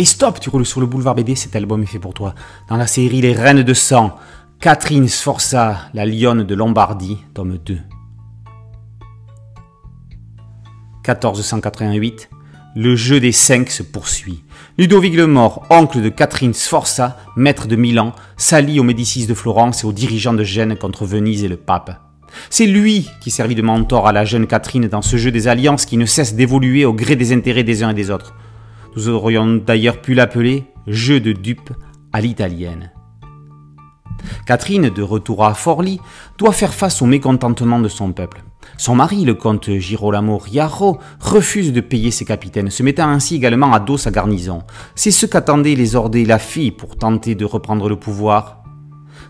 Et stop, tu roules sur le boulevard BD, cet album est fait pour toi. Dans la série Les Reines de Sang, Catherine Sforza, la lionne de Lombardie, tome 2. 1488, le jeu des cinq se poursuit. Ludovic le Mort, oncle de Catherine Sforza, maître de Milan, s'allie aux Médicis de Florence et aux dirigeants de Gênes contre Venise et le pape. C'est lui qui servit de mentor à la jeune Catherine dans ce jeu des alliances qui ne cesse d'évoluer au gré des intérêts des uns et des autres. Nous aurions d'ailleurs pu l'appeler jeu de dupes à l'italienne. Catherine, de retour à Forlì, doit faire face au mécontentement de son peuple. Son mari, le comte Girolamo Riaro, refuse de payer ses capitaines, se mettant ainsi également à dos sa garnison. C'est ce qu'attendaient les ordres et la fille pour tenter de reprendre le pouvoir.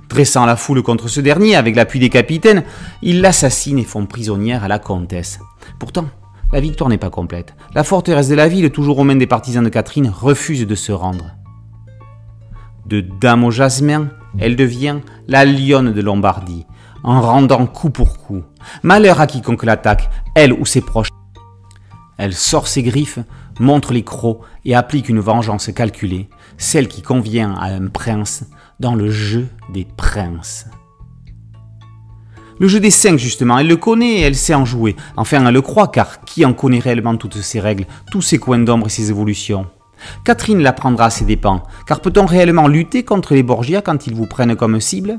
Dressant la foule contre ce dernier avec l'appui des capitaines, ils l'assassinent et font prisonnière à la comtesse. Pourtant, la victoire n'est pas complète. La forteresse de la ville, toujours aux mains des partisans de Catherine, refuse de se rendre. De dame au jasmin, elle devient la lionne de Lombardie, en rendant coup pour coup. Malheur à quiconque l'attaque, elle ou ses proches. Elle sort ses griffes, montre les crocs et applique une vengeance calculée, celle qui convient à un prince dans le jeu des princes. Le jeu des cinq, justement, elle le connaît et elle sait en jouer. Enfin, elle le croit, car qui en connaît réellement toutes ses règles, tous ses coins d'ombre et ses évolutions? Catherine l'apprendra à ses dépens, car peut-on réellement lutter contre les Borgia quand ils vous prennent comme cible?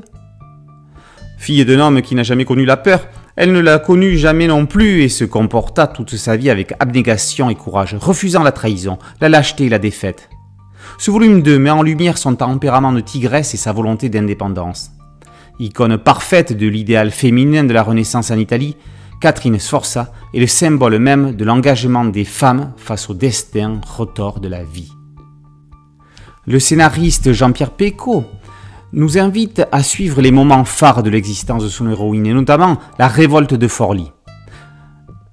Fille d'un homme qui n'a jamais connu la peur, elle ne l'a connue jamais non plus et se comporta toute sa vie avec abnégation et courage, refusant la trahison, la lâcheté et la défaite. Ce volume 2 met en lumière son tempérament de tigresse et sa volonté d'indépendance. Icône parfaite de l'idéal féminin de la Renaissance en Italie, Catherine Sforza est le symbole même de l'engagement des femmes face au destin rotor de la vie. Le scénariste Jean-Pierre Pecot nous invite à suivre les moments phares de l'existence de son héroïne, et notamment la révolte de Forlì.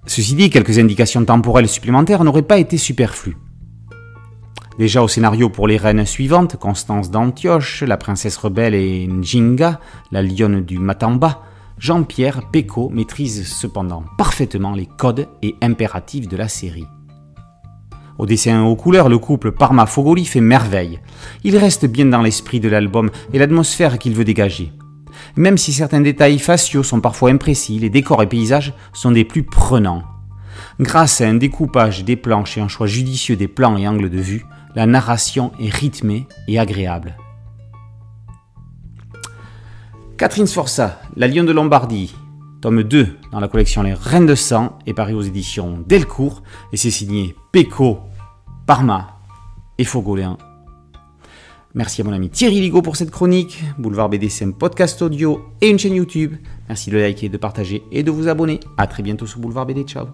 Ceci dit, quelques indications temporelles supplémentaires n'auraient pas été superflues. Déjà au scénario pour les reines suivantes, Constance d'Antioche, la princesse rebelle et Njinga, la lionne du Matamba, Jean-Pierre Pecot maîtrise cependant parfaitement les codes et impératifs de la série. Au dessin aux couleurs, le couple Parma-Fogoli fait merveille. Il reste bien dans l'esprit de l'album et l'atmosphère qu'il veut dégager. Même si certains détails faciaux sont parfois imprécis, les décors et paysages sont des plus prenants. Grâce à un découpage des planches et un choix judicieux des plans et angles de vue, la narration est rythmée et agréable. Catherine Sforza, La Lion de Lombardie, tome 2 dans la collection Les Reines de Sang, est paru aux éditions Delcourt et c'est signé Peco, Parma et Fogoléen. Merci à mon ami Thierry Ligo pour cette chronique. Boulevard BD, podcast audio et une chaîne YouTube. Merci de liker, de partager et de vous abonner. A très bientôt sur Boulevard BD. Ciao